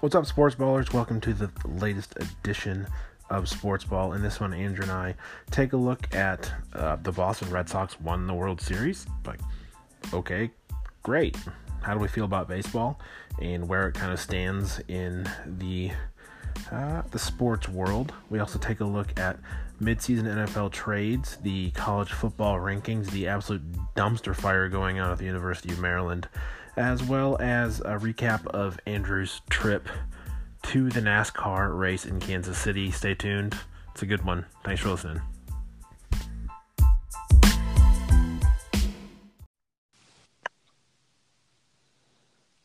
What's up, sports ballers? Welcome to the latest edition of Sports Ball. In this one, Andrew and I take a look at uh, the Boston Red Sox won the World Series. Like, okay, great. How do we feel about baseball and where it kind of stands in the uh, the sports world? We also take a look at midseason NFL trades, the college football rankings, the absolute dumpster fire going on at the University of Maryland, as well as a recap of Andrew's trip to the NASCAR race in Kansas City. Stay tuned. It's a good one. Thanks for listening.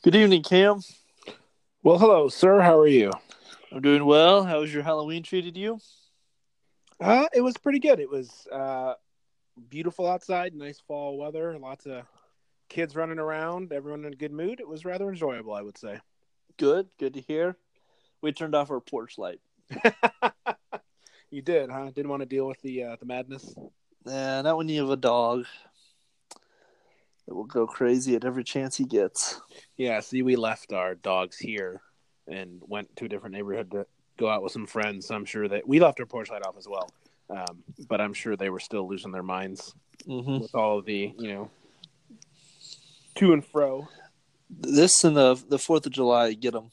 Good evening, Cam. Well, hello, sir. How are you? I'm doing well. How was your Halloween treated you? Uh, it was pretty good. It was uh, beautiful outside, nice fall weather, lots of kids running around, everyone in a good mood. It was rather enjoyable, I would say. Good. Good to hear. We turned off our porch light. you did, huh? Didn't want to deal with the uh, the madness. Nah, not when you have a dog It will go crazy at every chance he gets. Yeah, see, we left our dogs here and went to a different neighborhood to go out with some friends. So I'm sure that we left our porch light off as well. Um, but I'm sure they were still losing their minds Mm-hmm. with all of the, you know, to and fro. This and the the Fourth of July get them.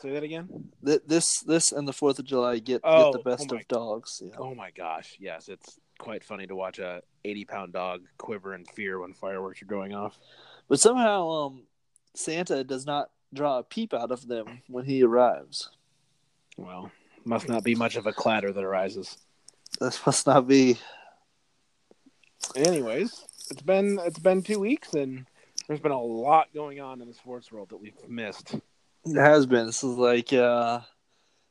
Say that again. This this and the Fourth of July get, Oh, get the best oh my- of dogs. Yeah. Oh my gosh, yes, it's quite funny to watch a 80 pound dog quiver in fear when fireworks are going off. But somehow, um, Santa does not draw a peep out of them when he arrives. Well, must not be much of a clatter that arises. This must not be. Anyways, it's been it's been two weeks and there's been a lot going on in the sports world that we've missed. It has been. This is like, uh,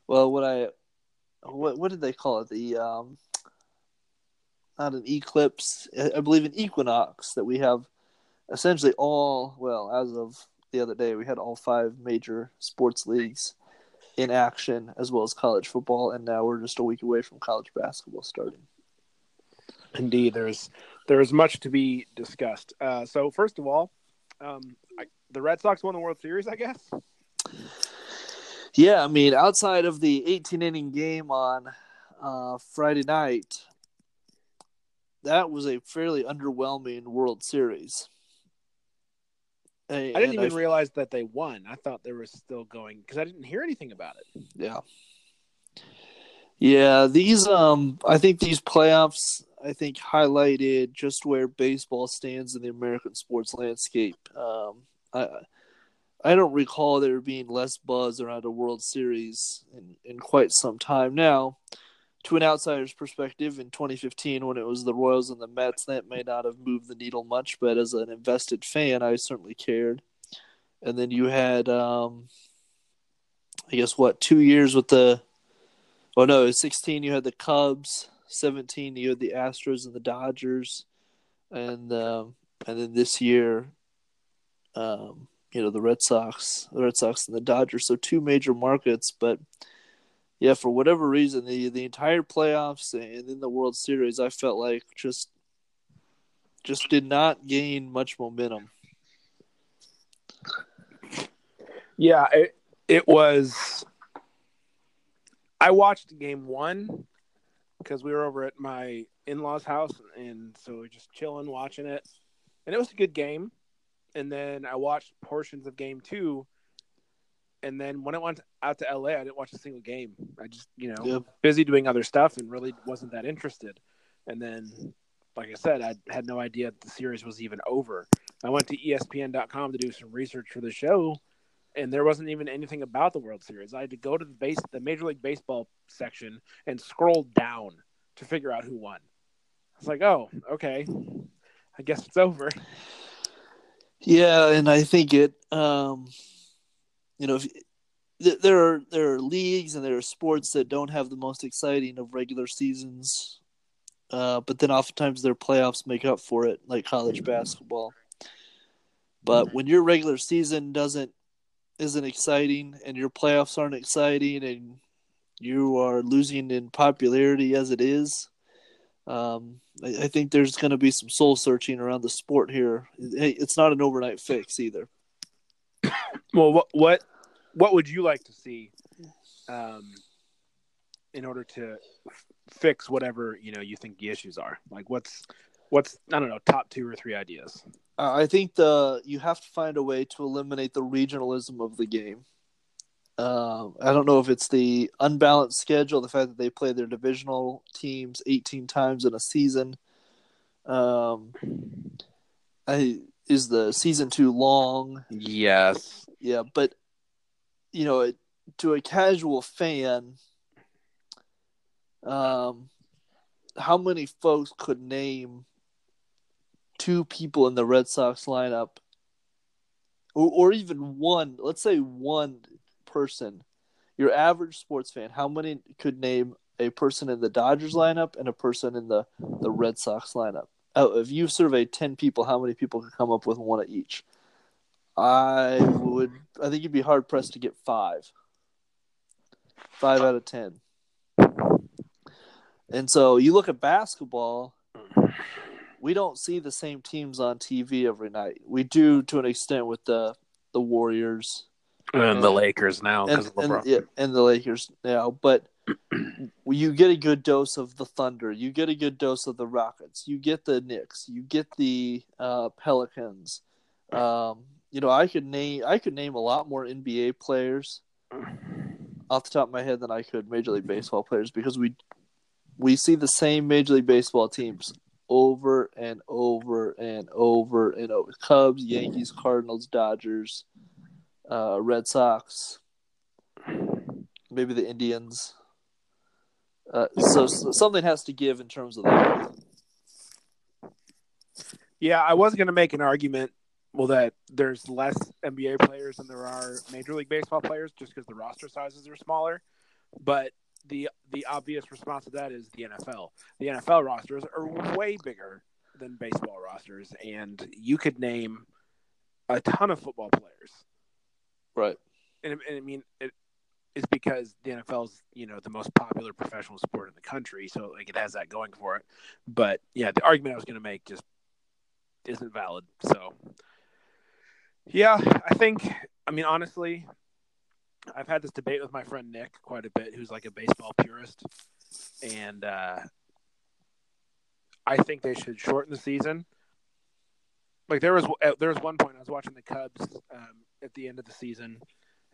well, what I, what what did they call it? The um, not an eclipse. I I believe an equinox that we have essentially all. Well, as of the other day, we had all five major sports leagues in action, as well as college football, and now we're just a week away from college basketball starting. Indeed, there's there is much to be discussed. Uh, so first of all, um, I, the Red Sox won the World Series, I guess. Yeah, I mean, outside of the 18 inning game on uh, Friday night, that was a fairly underwhelming World Series. I didn't even realize that they won. I thought they were still going because I didn't hear anything about it. Yeah. Yeah, these um I think these playoffs I think highlighted just where baseball stands in the American sports landscape. Um I I don't recall there being less buzz around a World Series in, in quite some time now. To an outsider's perspective, in 2015, when it was the Royals and the Mets, that may not have moved the needle much, but as an invested fan, I certainly cared. And then you had, um, I guess, what, two years with the Oh no, 16 you had the Cubs, 17 you had the Astros and the Dodgers, and um, and then this year, um, you know the Red Sox, the Red Sox and the Dodgers. So two major markets, but yeah, for whatever reason, the the entire playoffs and in the World Series, I felt like just just did not gain much momentum. Yeah, it it was. I watched game one because we were over at my in laws' house, and so we are just chilling, watching it, and it was a good game. And then I watched portions of game two, and then when I went out to LA, I didn't watch a single game. I just, you know, Yep. busy doing other stuff and really wasn't that interested. And then, like I said, I had no idea the series was even over. I went to ESPN.com to do some research for the show, and there wasn't even anything about the World Series. I had to go to the base, the Major League Baseball section, and scroll down to figure out who won. I was like, oh, okay, I guess it's over. Yeah, and I think it, um, you know, if, th- there are there are leagues and there are sports that don't have the most exciting of regular seasons, uh, but then oftentimes their playoffs make up for it, like college basketball. But when your regular season doesn't isn't exciting and your playoffs aren't exciting and you are losing in popularity as it is, um, I, I think there's going to be some soul searching around the sport here. Hey, it's not an overnight fix either. Well, what what what would you like to see um, in order to f- fix whatever you know you think the issues are? Like, what's what's I don't know, top two or three ideas. Uh, I think the you have to find a way to eliminate the regionalism of the game. Um, I don't know if it's the unbalanced schedule, the fact that they play their divisional teams 18 times in a season. Um, I is the season too long? Yes. Yeah, but you know, it, to a casual fan, um, how many folks could name two people in the Red Sox lineup, or, or even one? Let's say one person. Your average sports fan, how many could name a person in the Dodgers lineup and a person in the the Red Sox lineup? Oh, if you surveyed ten people, how many people could come up with one of each? I would. I think you'd be hard pressed to get five. Five out of ten. And so you look at basketball. We don't see the same teams on TV every night. We do to an extent with the the Warriors And the Lakers now and, of and, yeah, and the Lakers now, but you get a good dose of the Thunder. You get a good dose of the Rockets. You get the Knicks. You get the uh, Pelicans. Um, you know, I could name I could name a lot more NBA players off the top of my head than I could Major League Baseball players because we we see the same Major League Baseball teams over and over and over and over. Cubs, Yankees, Cardinals, Dodgers, uh, Red Sox, maybe the Indians. Uh, so, so something has to give in terms of that. Yeah, I was going to make an argument. Well, that there's less NBA players than there are Major League Baseball players, just because the roster sizes are smaller. But the the obvious response to that is the NFL. The NFL rosters are way bigger than baseball rosters, and you could name a ton of football players. Right. And, and I mean, it is because the NFL is you know the most popular professional sport in the country, so like it has that going for it. But yeah, the argument I was going to make just isn't valid. So yeah, I think. I mean, honestly, I've had this debate with my friend Nick quite a bit, who's like a baseball purist, and uh, I think they should shorten the season. Like there was there was one point I was watching the Cubs um, at the end of the season.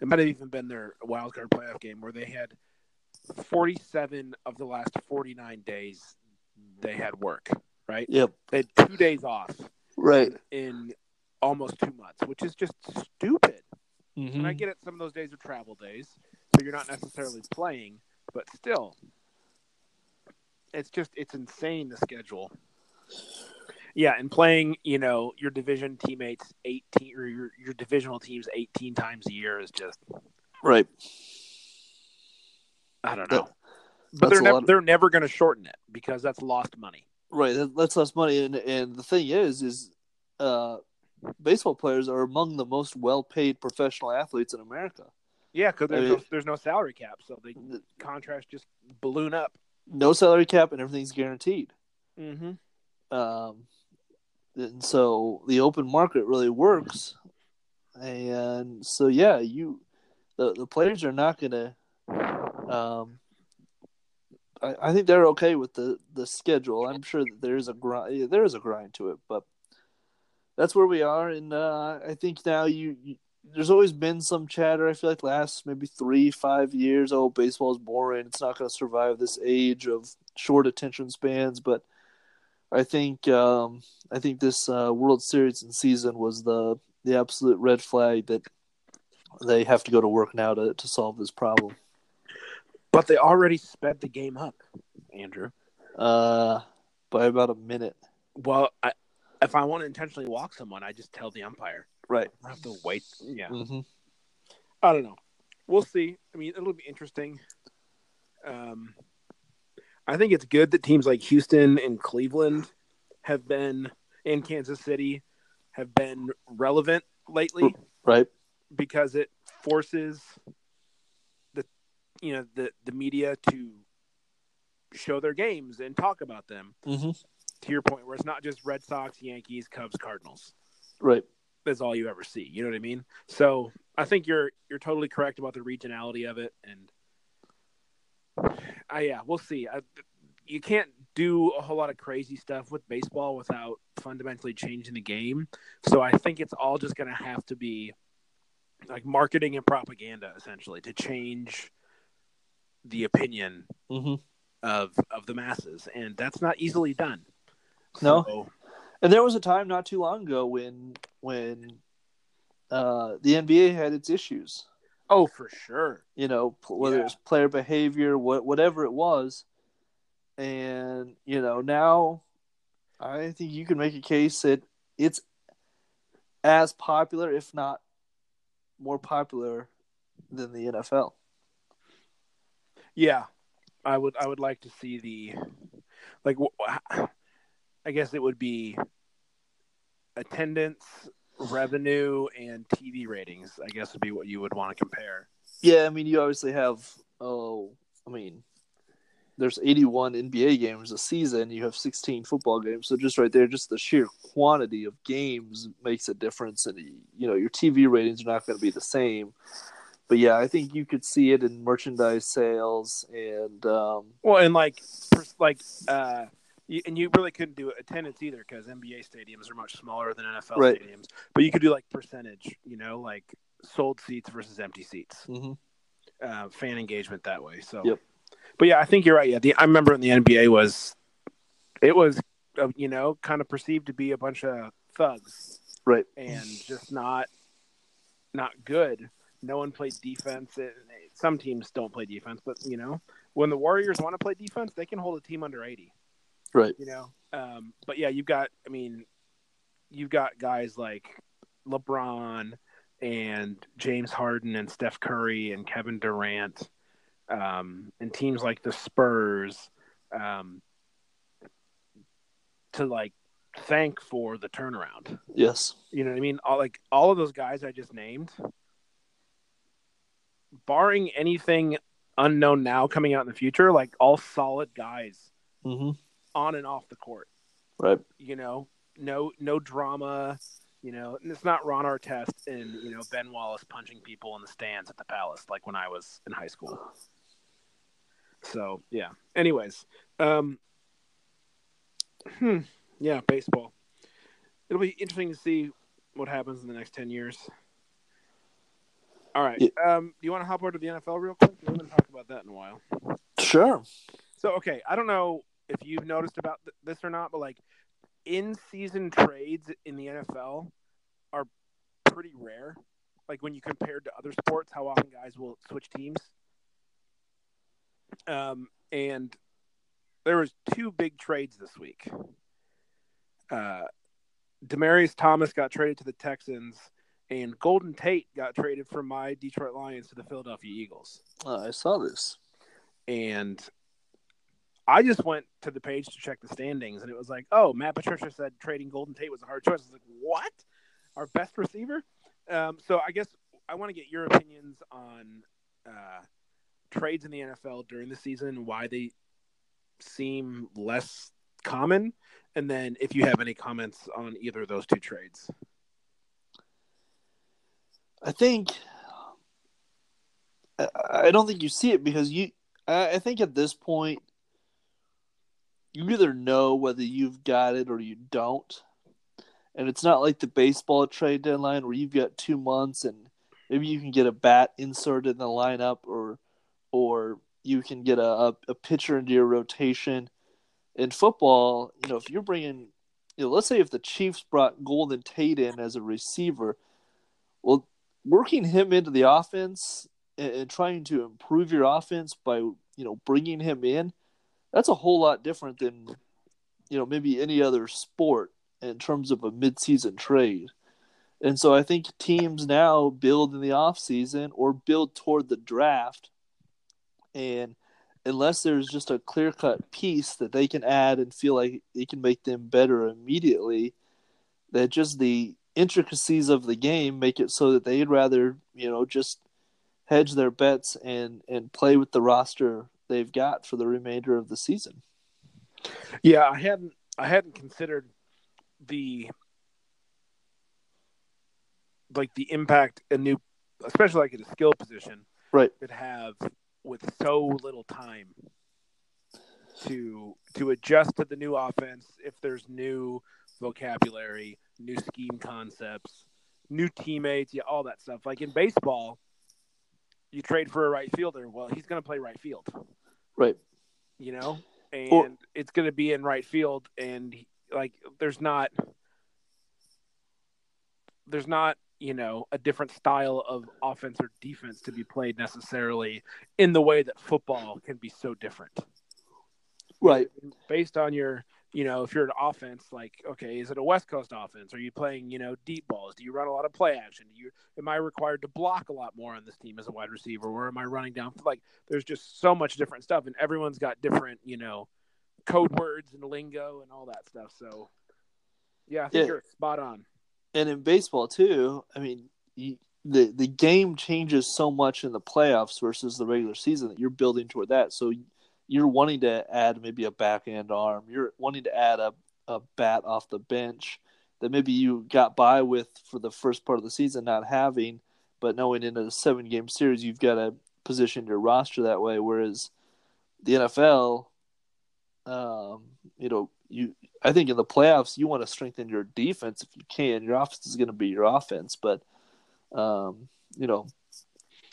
It might have even been their wild card playoff game where they had 47 of the last 49 days they had work. Right? Yep. They had two days off Right. in almost two months, which is just stupid. Mm-hmm. And I get it, some of those days are travel days, so you're not necessarily playing, but still, it's just it's insane the schedule. Yeah, and playing, you know, your division teammates eighteen or your your divisional teams eighteen times a year is just Right. I don't That- know. but they're a never of- they're never going to shorten it because that's lost money. Right. That's less money, and and the thing is, is uh, baseball players are among the most well-paid professional athletes in America. Yeah, because there's, I no, there's no salary cap, so the contracts just balloon up. No salary cap, and everything's guaranteed. Mm-hmm. Um, and so the open market really works. And so yeah, you the the players are not gonna. Um, I, I think they're okay with the the schedule. I'm sure that there is a grind. There is a grind to it, but that's where we are. And uh, I think now you, you there's always been some chatter. I feel like last maybe three five years. Oh, baseball's boring. It's not going to survive this age of short attention spans. But I think um, I think this uh, World Series and season was the the absolute red flag that they have to go to work now to, to solve this problem. But they already sped the game up, Andrew. Uh, by about a minute. Well, I, if I want to intentionally walk someone, I just tell the umpire. Right. I have to wait. Yeah, hmm I don't know. We'll see. I mean, it'll be interesting. Um, I think it's good that teams like Houston and Cleveland have been, and Kansas City have been relevant lately Right. because it forces the, you know, the the media to show their games and talk about them. hmm To your point, where it's not just Red Sox, Yankees, Cubs, Cardinals. Right. That's all you ever see. You know what I mean? So I think you're you're totally correct about the regionality of it, and uh, yeah, we'll see. I, you can't do a whole lot of crazy stuff with baseball without fundamentally changing the game. So I think it's all just going to have to be like marketing and propaganda essentially to change the opinion Mm-hmm. of of the masses, and that's not easily done. No. So, And there was a time not too long ago when when uh, the NBA had its issues. oh, for sure. You know, whether Yeah. it was player behavior, what whatever it was, and you know now, I think you can make a case that it's as popular, if not more popular, than the NFL. Yeah, I would. I would like to see the like. wh- I guess it would be attendance, revenue, and TV ratings. I guess would be what you would want to compare. Yeah, I mean, you obviously have. Oh, I mean, there's 81 NBA games a season. You have 16 football games, so just right there, just the sheer quantity of games makes a difference, and you know your TV ratings are not going to be the same. But yeah, I think you could see it in merchandise sales and um, Well, and like, like, uh, you, and you really couldn't do attendance either because NBA stadiums are much smaller than NFL Right. stadiums. But you could do like percentage. You know, like sold seats versus empty seats. mhm. uh, fan engagement that way. So, Yep. but yeah, I think you're right. Yeah, the I remember in the NBA was it was uh, you know kind of perceived to be a bunch of thugs right. and just not not good. No one played defense. It, some teams don't play defense, but you know when the Warriors want to play defense, they can hold a team under eighty. Right. You know, um, but yeah, you've got. I mean, you've got guys like LeBron and James Harden and Steph Curry and Kevin Durant, um, and teams like the Spurs, um, to like thank for the turnaround. Yes. You know what I mean? All like all of those guys I just named, barring anything unknown now coming out in the future, like all solid guys hmm on and off the court. Right. You know, no no drama. You know, and it's not Ron Artest and you know Ben Wallace punching people in the stands at the Palace like when I was in high school. So yeah. Anyways, um, hmm, yeah, baseball. It'll be interesting to see what happens in the next ten years. All right. Yeah. Um, do you want to hop over to the NFL real quick? We haven't talked about that in a while. Sure. So okay, I don't know if you've noticed about th- this or not, but like in-season trades in the NFL are pretty rare. Like when you compare to other sports, how often guys will switch teams. Um, and there was two big trades this week. Uh, Demaryius Thomas got traded to the Texans, and Golden Tate got traded from my Detroit Lions to the Philadelphia Eagles Uh, I saw this. and I just went to the page to check the standings, and it was like, oh, Matt Patricia said trading Golden Tate was a hard choice. I was like, what? Our best receiver? Um, so I guess I want to get your opinions on uh, trades in the NFL during the season, why they seem less common, and then if you have any comments on either of those two trades. I think I- don't think you see it because you. I think at this point, you either know whether you've got it or you don't, and it's not like the baseball trade deadline where you've got two months and maybe you can get a bat inserted in the lineup or or you can get a, a, pitcher into your rotation. In football, you know, if you're bringing, you know, let's say if the Chiefs brought Golden Tate in as a receiver, well, working him into the offense and, and trying to improve your offense by you know bringing him in, that's a whole lot different than you know maybe any other sport in terms of a midseason trade. And so I think teams now build in the offseason or build toward the draft. And unless there's just a clear cut piece that they can add and feel like it can make them better immediately, that just the intricacies of the game make it so that they'd rather, you know, just hedge their bets and and play with the roster they've got for the remainder of the season. Yeah, I hadn't I hadn't considered the like the impact a new especially like at a skill position, Right. could have with so little time to to adjust to the new offense. If there's new vocabulary, new scheme concepts, new teammates, yeah, all that stuff. Like in baseball, you trade for a right fielder. Well, he's going to play right field. Right. you know, and Or- it's going to be in right field, and like there's not there's not you know a different style of offense or defense to be played necessarily in the way that football can be so different Right. based on your you know if you're an offense like okay is it a west coast offense are you playing you know deep balls do you run a lot of play action do you am i required to block a lot more on this team as a wide receiver or am i running down like there's just so much different stuff and everyone's got different you know code words and lingo and all that stuff so yeah i think Yeah. you're spot on and in baseball too. I mean, you, the the game changes so much in the playoffs versus the regular season that you're building toward that. So you're wanting to add maybe a backhand arm. You're wanting to add a a bat off the bench that maybe you got by with for the first part of the season not having, but knowing in a seven game series you've got to position your roster that way. Whereas the NFL, um, you know, you I think in the playoffs you want to strengthen your defense if you can. Your offense is going to be your offense, but um, you know,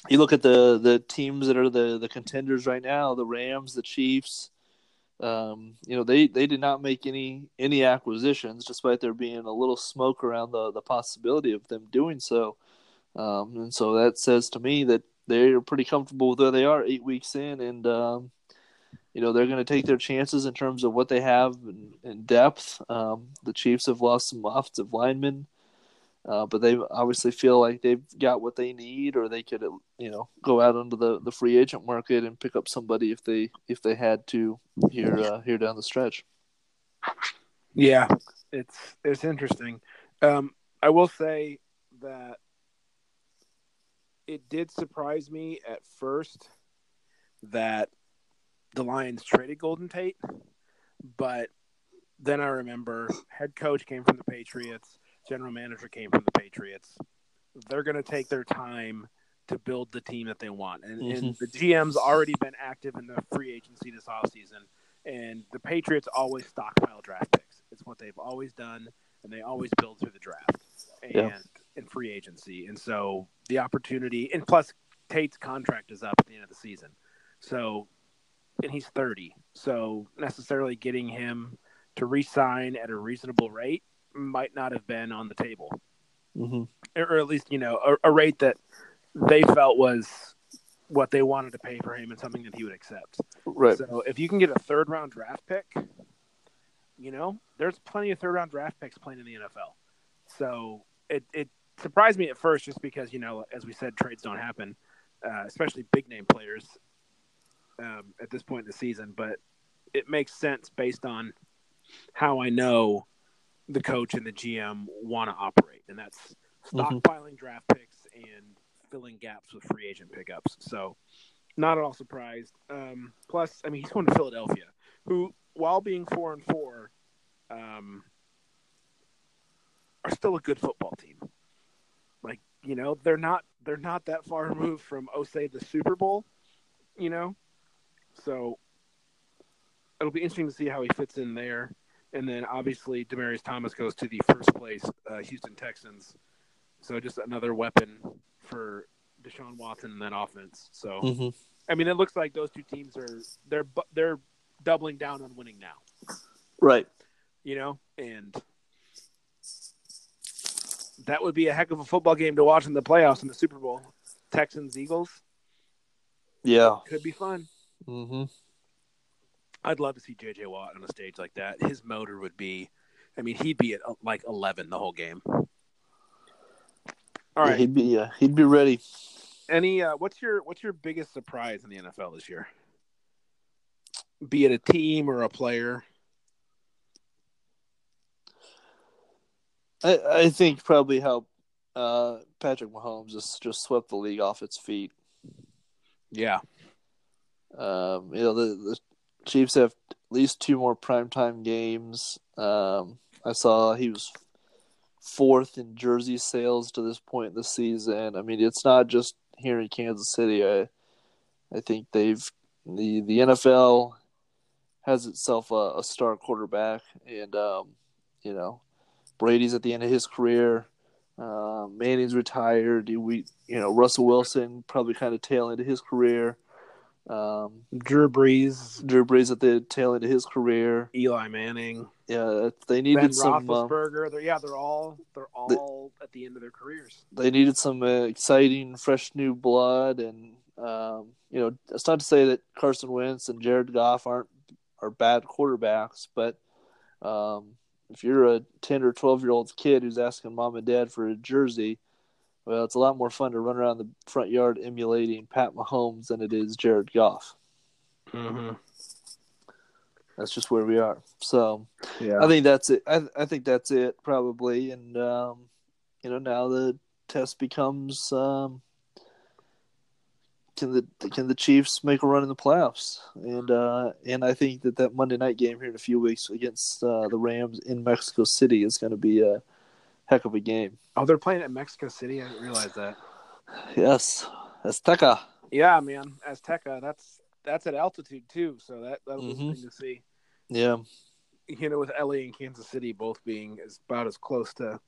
you look at the the teams that are the the contenders right now, the Rams, the Chiefs. Um, you know, they they did not make any any acquisitions, despite there being a little smoke around the the possibility of them doing so. Um, and so that says to me that they're pretty comfortable with where they are eight weeks in, and um, you know they're going to take their chances in terms of what they have in, in depth. Um, the Chiefs have lost some offensive linemen, uh, but they obviously feel like they've got what they need, or they could you know go out onto the, the free agent market and pick up somebody if they if they had to here uh, here down the stretch. Yeah, it's it's interesting. Um, I will say that it did surprise me at first that the Lions traded Golden Tate, but then I remember head coach came from the Patriots, general manager came from the Patriots. They're going to take their time to build the team that they want, and, and mm-hmm. the GM's already been active in the free agency this offseason, and the Patriots always stockpile draft picks. It's what they've always done, and they always build through the draft and Yeah. in free agency. And so the opportunity, and plus Tate's contract is up at the end of the season, so and he's thirty, so necessarily getting him to re-sign at a reasonable rate might not have been on the table, Mm-hmm. or at least you know a, a rate that they felt was what they wanted to pay for him and something that he would accept. Right. So if you can get a third round draft pick, you know, there's plenty of third round draft picks playing in the NFL. So it, it surprised me at first just because, you know, as we said, trades don't happen, uh, especially big name players um, at this point in the season. But it makes sense based on how I know the coach and the GM want to operate, and that's Mhm. stockpiling draft picks and filling gaps with free agent pickups. So, not at all surprised. Um, plus, I mean, he's going to Philadelphia, who, while being four and four, um, are still a good football team. Like you know, they're not they're not that far removed from oh say the Super Bowl, you know. So it'll be interesting to see how he fits in there. And then obviously Demaryius Thomas goes to the first place uh, Houston Texans. So just another weapon for Deshaun Watson in that offense. So Mm-hmm. I mean, it looks like those two teams are they're they're doubling down on winning now. Right. You know, and that would be a heck of a football game to watch in the playoffs in the Super Bowl. Texans Eagles Yeah. could be fun. Mm-hmm. I'd love to see JJ Watt on a stage like that. His motor would be, I mean, he'd be at uh, like eleven the whole game. All right, Yeah, he'd be yeah, he'd be ready. Any? Uh, what's your What's your biggest surprise in the NFL this year? Be it a team or a player. I, I think probably how uh, Patrick Mahomes just just swept the league off its feet. Yeah. Um, you know the the Chiefs have at least two more primetime games. Um, I saw he was fourth in jersey sales to this point in the season. I mean, it's not just here in Kansas City. I I think they've the the NFL has itself a, a star quarterback, and um, you know Brady's at the end of his career. Uh, Manning's retired. We, you know, Russell Wilson probably kind of tail end of his career. Um, Drew Brees, Drew Brees at the tail end of his career. Eli Manning, Yeah, they needed Ben some. Uh, Roethlisberger. They're, yeah, they're all they're all at the end of their careers. they needed some uh, exciting, fresh new blood, and um, you know, it's not to say that Carson Wentz and Jared Goff aren't are bad quarterbacks, but um, if you're a ten or twelve year old kid who's asking mom and dad for a jersey, well, it's a lot more fun to run around the front yard emulating Pat Mahomes than it is Jared Goff. Mm-hmm. That's just where we are. So Yeah, I think that's it. I I think that's it probably, and um, you know now the test becomes um, can the can the Chiefs make a run in the playoffs? And uh, and I think that that Monday night game here in a few weeks against uh, the Rams in Mexico City is going to be a heck of a game. oh, they're playing at Mexico City. I didn't realize that. Yes, Azteca. Yeah, man, Azteca. That's that's at altitude too, so that that'll be Mhm. something to see. Yeah, You know, with LA and Kansas City both being as, about as close to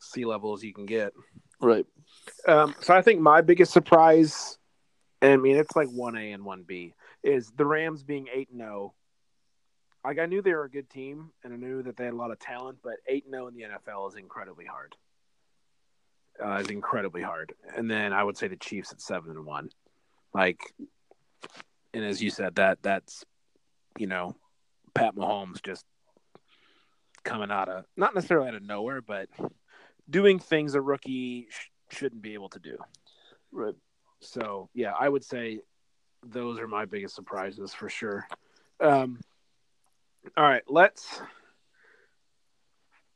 sea level as you can get. right. Um, so I think my biggest surprise, I mean, it's like one A and one B, is the Rams being eight and zero. Like I knew they were a good team, and I knew that they had a lot of talent, but eight and zero in the NFL is incredibly hard. Uh, is incredibly hard, and then I would say the Chiefs at seven and one, like, and as you said, that that's, you know, Pat Mahomes just coming out of not necessarily out of nowhere, but doing things a rookie sh- shouldn't be able to do. Right. So yeah, I would say those are my biggest surprises for sure. Um, all right, let's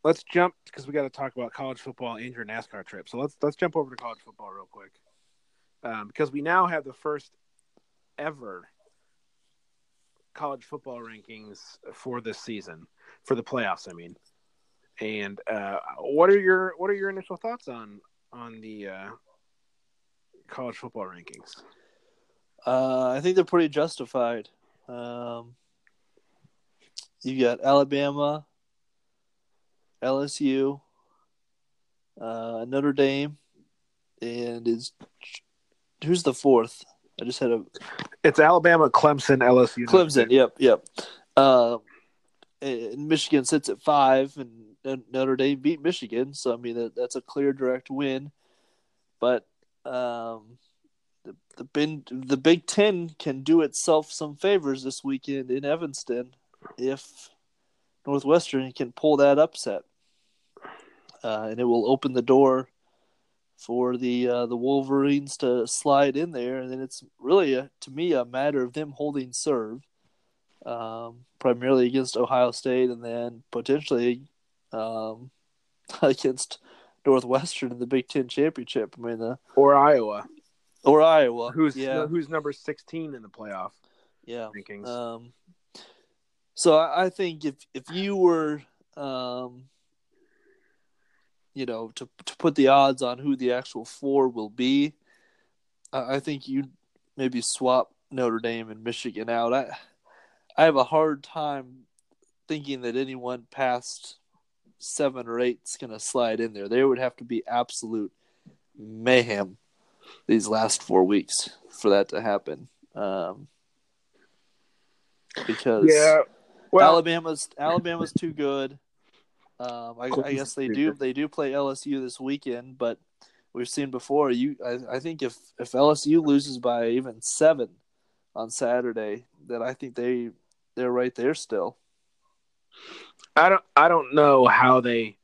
let's jump because we got to talk about college football and your NASCAR trip. So let's let's jump over to college football real quick um, because we now have the first ever college football rankings for this season for the playoffs. I mean, and uh, what are your what are your initial thoughts on on the uh, college football rankings? Uh, I think they're pretty justified. Um, you got Alabama, LSU, uh, Notre Dame, and is who's the fourth? I just had a It's Alabama, Clemson, LSU, Clemson. Yep, yep. Uh, and Michigan sits at five, and Notre Dame beat Michigan, so I mean that, that's a clear direct win. But um, the the Bin, the Big Ten can do itself some favors this weekend in Evanston if Northwestern can pull that upset, uh, and it will open the door for the uh, the Wolverines to slide in there, and then it's really a, to me a matter of them holding serve, um, primarily against Ohio State, and then potentially um, against Northwestern in the Big Ten championship. I mean, the or Iowa, or Iowa, who's yeah, who's number sixteen in the playoff yeah. rankings. Um, so I, think if if you were, um, you know, to to put the odds on who the actual four will be, I, I think you maybe swap Notre Dame and Michigan out. I I have a hard time thinking that anyone past seven or eight is going to slide in there. There would have to be absolute mayhem these last four weeks for that to happen. Um, because yeah, well, Alabama's Alabama's too good. Um, I, I guess they do they do play LSU this weekend, but we've seen before. You, I, I think if if LSU loses by even seven on Saturday, then I think they they're right there still. I don't I don't know how they.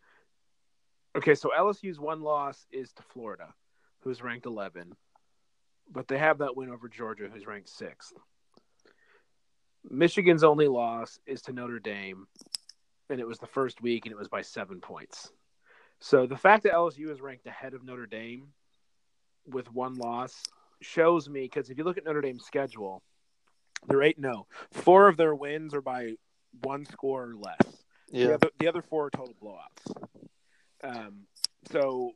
Okay, so LSU's one loss is to Florida, who's ranked 11, but they have that win over Georgia, who's ranked sixth. Michigan's only loss is to Notre Dame, and it was the first week, and it was by seven points. So the fact that LSU is ranked ahead of Notre Dame with one loss shows me because if you look at Notre Dame's schedule, they're eight no. Four of their wins are by one score or less. The, Yeah, other, the other four are total blowouts. Um, so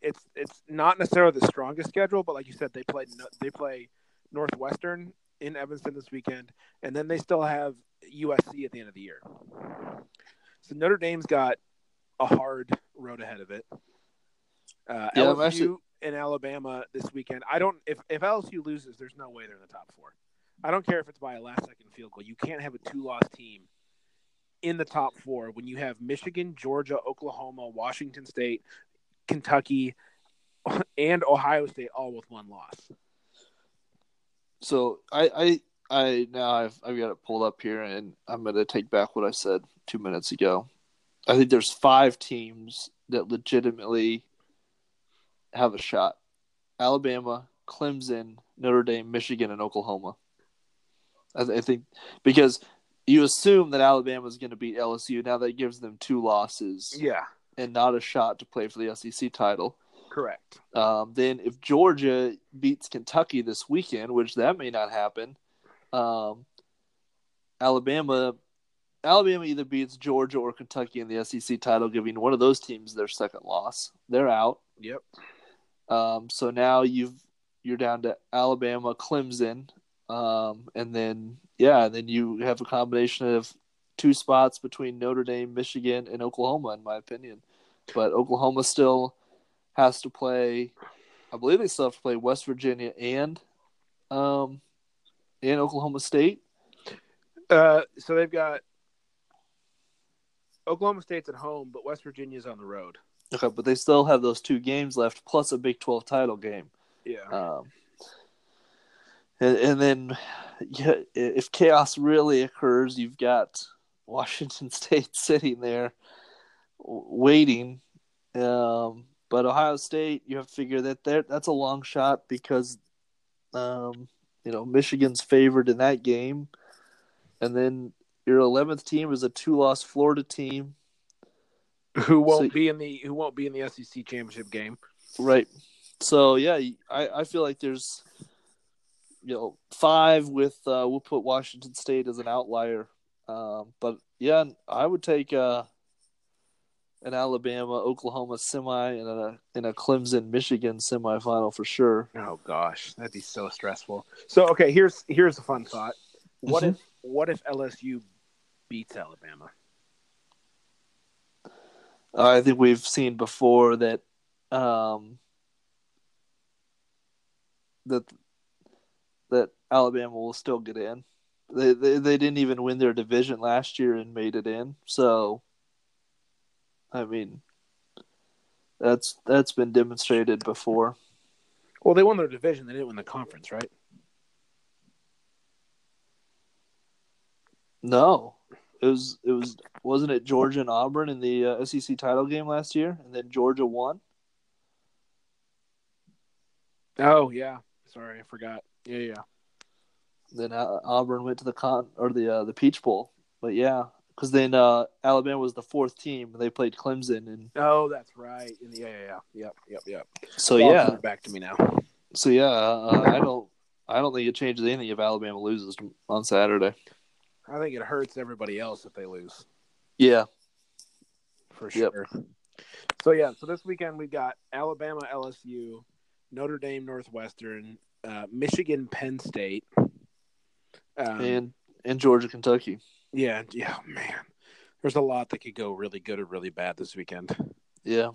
it's it's not necessarily the strongest schedule, but like you said, they play they play Northwestern in Evanston this weekend, and then they still have USC at the end of the year. So Notre Dame's got a hard road ahead of it. Uh, Yeah, LSU actually- and Alabama this weekend. I don't if if LSU loses, there's no way they're in the top four. I don't care if it's by a last second field goal. You can't have a two loss team in the top four when you have Michigan, Georgia, Oklahoma, Washington State, Kentucky, and Ohio State all with one loss. So I, I, I now I've I've got it pulled up here, and I'm going to take back what I said two minutes ago. I think there's five teams that legitimately have a shot: Alabama, Clemson, Notre Dame, Michigan, and Oklahoma. I, th- I think because you assume that Alabama is going to beat LSU. Now that gives them two losses Yeah, and not a shot to play for the SEC title. Correct. Um, then if Georgia beats Kentucky this weekend, which that may not happen, um, Alabama, Alabama either beats Georgia or Kentucky in the SEC title, giving one of those teams their second loss. They're out. Yep. Um, so now you've you're down to Alabama, Clemson, um, and then yeah, and then you have a combination of two spots between Notre Dame, Michigan, and Oklahoma, in my opinion. But Oklahoma still has to play. I believe they still have to play West Virginia and um, and Oklahoma State. Uh, so they've got Oklahoma State's at home, but West Virginia's on the road. Okay, but they still have those two games left, plus a Big Twelve title game. Yeah. Um, and, and then, yeah, if chaos really occurs, you've got Washington State sitting there waiting. Um, but Ohio State, you have to figure that there that's a long shot because, um, you know, Michigan's favored in that game, and then your eleventh team is a two-loss Florida team. who won't so- be in the who won't be in the SEC championship game? Right. So yeah, I, I feel like there's you know five with uh, we'll put Washington State as an outlier, um, but yeah, I would take uh, an Alabama Oklahoma semi and a and a Clemson Michigan semifinal for sure. Oh gosh, that'd be so stressful. So okay, here's here's a fun thought. What Mhm. if what if LSU beats Alabama? I think we've seen before that um, that that Alabama will still get in. They, they they didn't even win their division last year and made it in. So, I mean, that's that's been demonstrated before. Well, they won their division. They didn't win the conference, right? No, it was it was wasn't it Georgia and Auburn in the uh, SEC title game last year, and then Georgia won. Oh yeah. Sorry, I forgot. Yeah, yeah. Then uh, Auburn went to the con or the uh, the Peach Bowl. But yeah, because then uh, Alabama was the fourth team. They played Clemson, and Oh, that's right. In the- Yeah, yeah, yeah. Yep, yep, yep. so yeah, back to me now. so yeah, uh, I don't I don't think it changes anything if Alabama loses on Saturday. I think it hurts everybody else if they lose Yeah, for Yep. sure. So yeah, so this weekend we've got Alabama, LSU, Notre Dame, Northwestern, uh, Michigan, Penn State, um, and and Georgia, Kentucky. Yeah, yeah, man. There's a lot that could go really good or really bad this weekend. Yeah,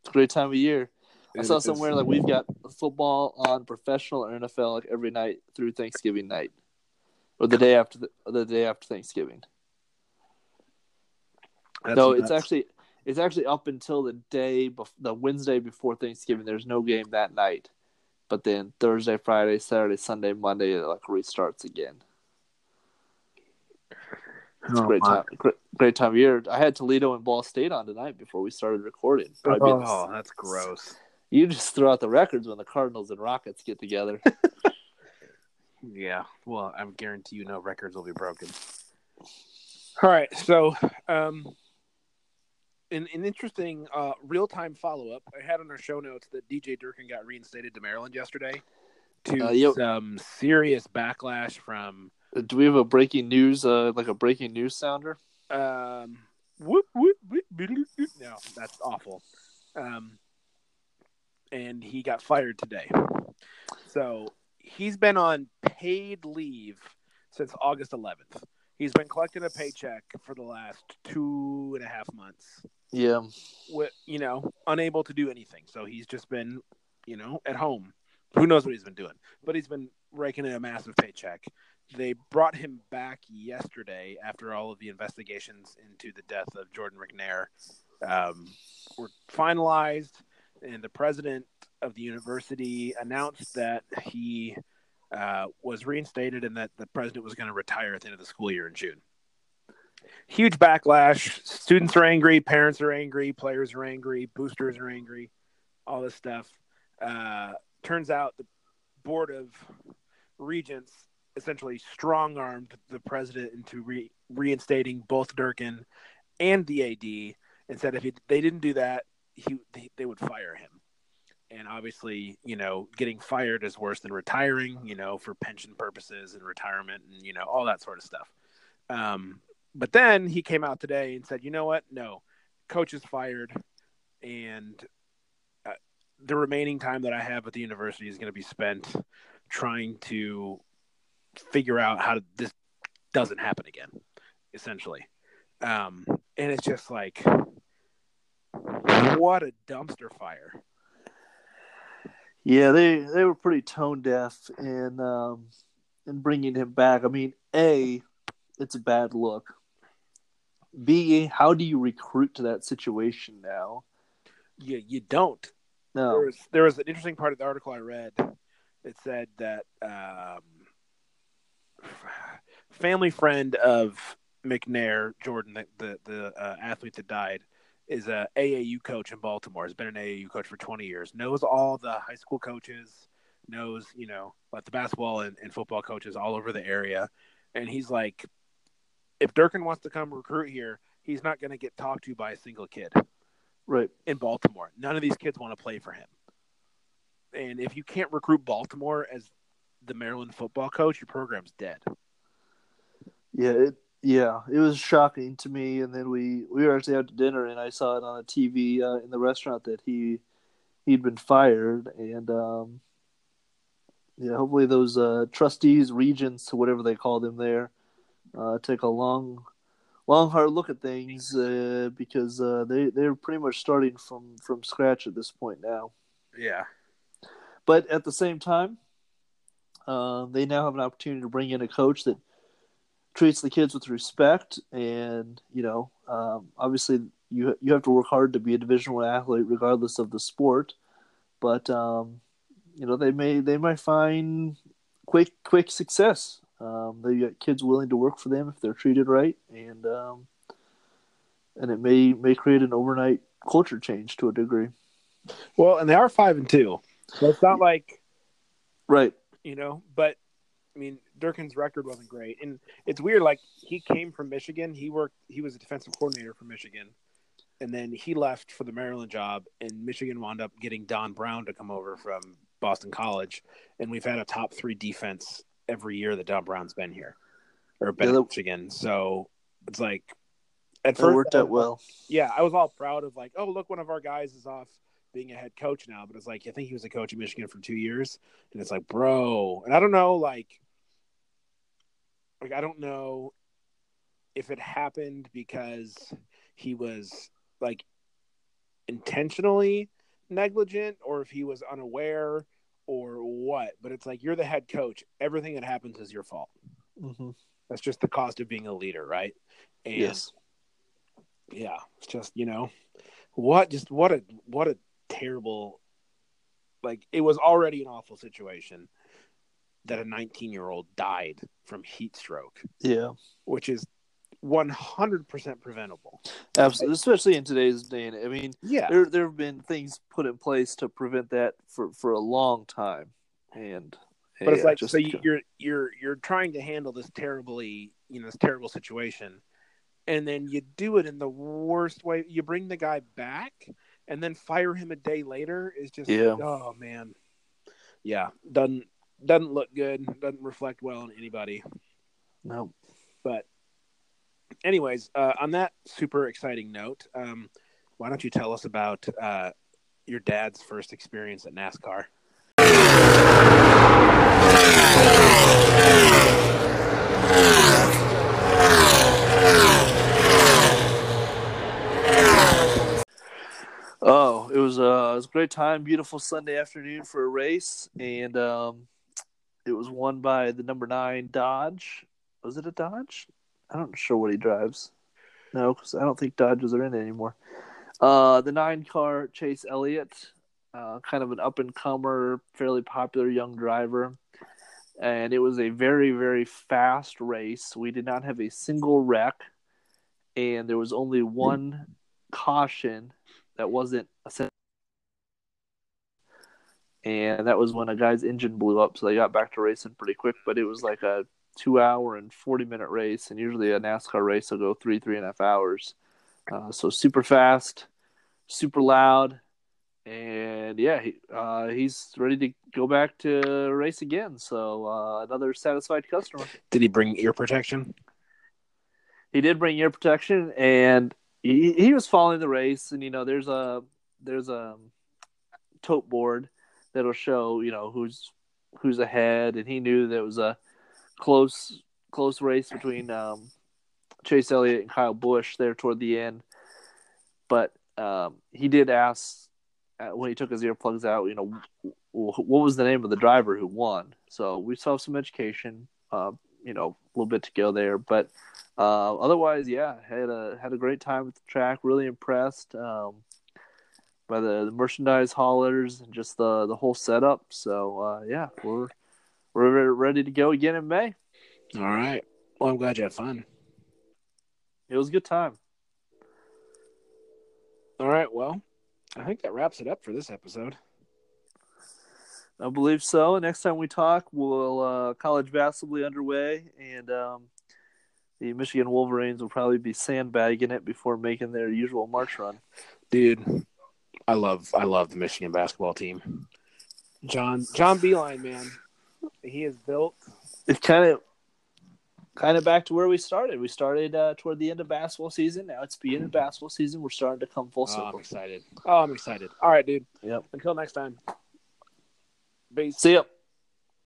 it's a great time of year. I saw somewhere like we've got football on professional or NFL like every night through Thanksgiving night, or the day after the, the day after Thanksgiving. That's no, it's actually it's actually up until the day bef- the Wednesday before Thanksgiving. There's no game that night, but then Thursday, Friday, Saturday, Sunday, Monday it like restarts again. It's a Oh, great my. time, great, great time of year. I had Toledo and Ball State on tonight before we started recording. Probably be the- Oh, that's gross. you just throw out the records when the Cardinals and Rockets get together. Yeah. Well, I guarantee you no records will be broken. All right. So, um, an, an interesting uh, real time follow up. I had on our show notes that DJ Durkin got reinstated to Maryland yesterday. to Uh, yep. some serious backlash from Do we have a breaking news, uh, like a breaking news sounder? um whoop, whoop, whoop, no that's awful. Um and he got fired today. So he's been on paid leave since august 11th he's been collecting a paycheck for the last two and a half months. Yeah. with you know unable to do anything. So he's just been you know at home. Who knows what he's been doing? But he's been raking in a massive paycheck they brought him back yesterday after all of the investigations into the death of jordan mcnair um, were finalized and the president of the university announced that he uh, was reinstated and that the president was going to retire at the end of the school year in june huge backlash. Students are angry, parents are angry, players are angry, boosters are angry, all this stuff. Uh, turns out the board of regents essentially strong armed the president into re- reinstating both Durkin and the AD and said if he, they didn't do that, he they, would fire him. And obviously, you know, getting fired is worse than retiring, you know, for pension purposes and retirement and, you know, all that sort of stuff. Um, but then he came out today and said, you know what? No, coach is fired, and uh, the remaining time that I have at the university is going to be spent trying to figure out how to, this doesn't happen again, essentially. Um, and it's just like, what a dumpster fire. Yeah, they they were pretty tone deaf in um, in bringing him back. I mean, a it's a bad look. B, how do you recruit to that situation now? You you don't. There No, was there was an interesting part of the article I read. It said that um, family friend of McNair, Jordan, the the, the uh, athlete that died, is a AAU coach in Baltimore. Has been an AAU coach for 20 years. Knows all the high school coaches. Knows you know like the basketball and, and football coaches all over the area. And he's like, if Durkin wants to come recruit here, he's not going to get talked to by a single kid right. in Baltimore. None of these kids want to play for him. And if you can't recruit Baltimore as the Maryland football coach, your program's dead. Yeah, it yeah, it was shocking to me. And then we we were actually out to dinner, and I saw it on a TV uh, in the restaurant that he he'd been fired, and um, yeah, hopefully those uh, trustees, regents, whatever they call them there, uh, take a long, long hard look at things uh, because uh, they they're pretty much starting from from scratch at this point now. Yeah. But at the same time, uh, they now have an opportunity to bring in a coach that treats the kids with respect, and you know, um, obviously, you you have to work hard to be a Division One athlete, regardless of the sport. But um, you know, they may they might find quick quick success. Um, they got kids willing to work for them if they're treated right, and um, and it may may create an overnight culture change to a degree. Well, and they are five and two. So it's not like, Right. you know, but I mean, Durkin's record wasn't great. And it's weird, like he came from Michigan. He worked he was a defensive coordinator for Michigan. And then he left for the Maryland job and Michigan wound up getting Don Brown to come over from Boston College. And we've had a top three defense every year that Don Brown's been here. Or been Yeah, Michigan. So it's like at first worked out well. yeah, I was all proud of like, oh, look, one of our guys is off being a head coach now. But it's like, I think he was a coach in Michigan for two years, and it's like, bro, and I don't know, like, like I don't know if it happened because he was like intentionally negligent or if he was unaware or what. But it's like you're the head coach. Everything that happens is your fault. hmm That's just the cost of being a leader, right? And Yes. yeah it's just you know what just what a what a terrible like it was already an awful situation that a 19 year old died from heat stroke Yeah. which is 100% preventable. Absolutely, especially in today's day and I mean, yeah. there there have been things put in place to prevent that for, for a long time, and but it's yeah, like just- so you, you're you're you're trying to handle this terribly you know this terrible situation and then you do it in the worst way. You bring the guy back and then fire him a day later is just Yeah. oh man. Yeah doesn't doesn't look good. Doesn't reflect well on anybody. No. But, anyways, uh, on that super exciting note, um, why don't you tell us about uh, your dad's first experience at NASCAR? Oh, it was, uh, it was a great time. Beautiful Sunday afternoon for a race, and um, it was won by the number nine Dodge. Was it a Dodge? I'm not sure what he drives. No, because I don't think Dodges are in it anymore. Uh, the nine car Chase Elliott, uh, kind of an up and comer, fairly popular young driver. And it was a very, very fast race. We did not have a single wreck, and there was only one caution that wasn't a and that was when a guy's engine blew up, so they got back to racing pretty quick. But it was like a two hour and 40 minute race, and usually a NASCAR race will go three, three and a half hours. Uh, so super fast, super loud, and yeah, he, uh, he's ready to go back to race again. So uh, another satisfied customer. Did he bring ear protection? He did bring ear protection, and he, he was following the race. And you know, there's a there's a tote board that'll show you know who's who's ahead, and he knew that was a close close race between um, Chase Elliott and Kyle Busch there toward the end. But um, he did ask uh, when he took his earplugs out, you know, what was the name of the driver who won? So we saw some education, uh, you know, a little bit to go there, but uh, otherwise, yeah, had a had a great time at the track. Really impressed um, by the, the, merchandise haulers and just the the whole setup. So uh, yeah, we're we're ready to go again in May. All right. Well, I'm glad you had fun. It was a good time. All right. Well, I think that wraps it up for this episode. I believe so. Next time we talk, we'll uh, college basketball be underway, and um, the Michigan Wolverines will probably be sandbagging it before making their usual March run. Dude, I love I love the Michigan basketball team. John John Beilein, man, he is built. It's kind of kind of back to where we started. We started uh, toward the end of basketball season. Now it's beginning of basketball season. We're starting to come full circle. Oh, I'm excited. Oh, I'm excited. All right, dude. Yep. Until next time. Peace. See ya.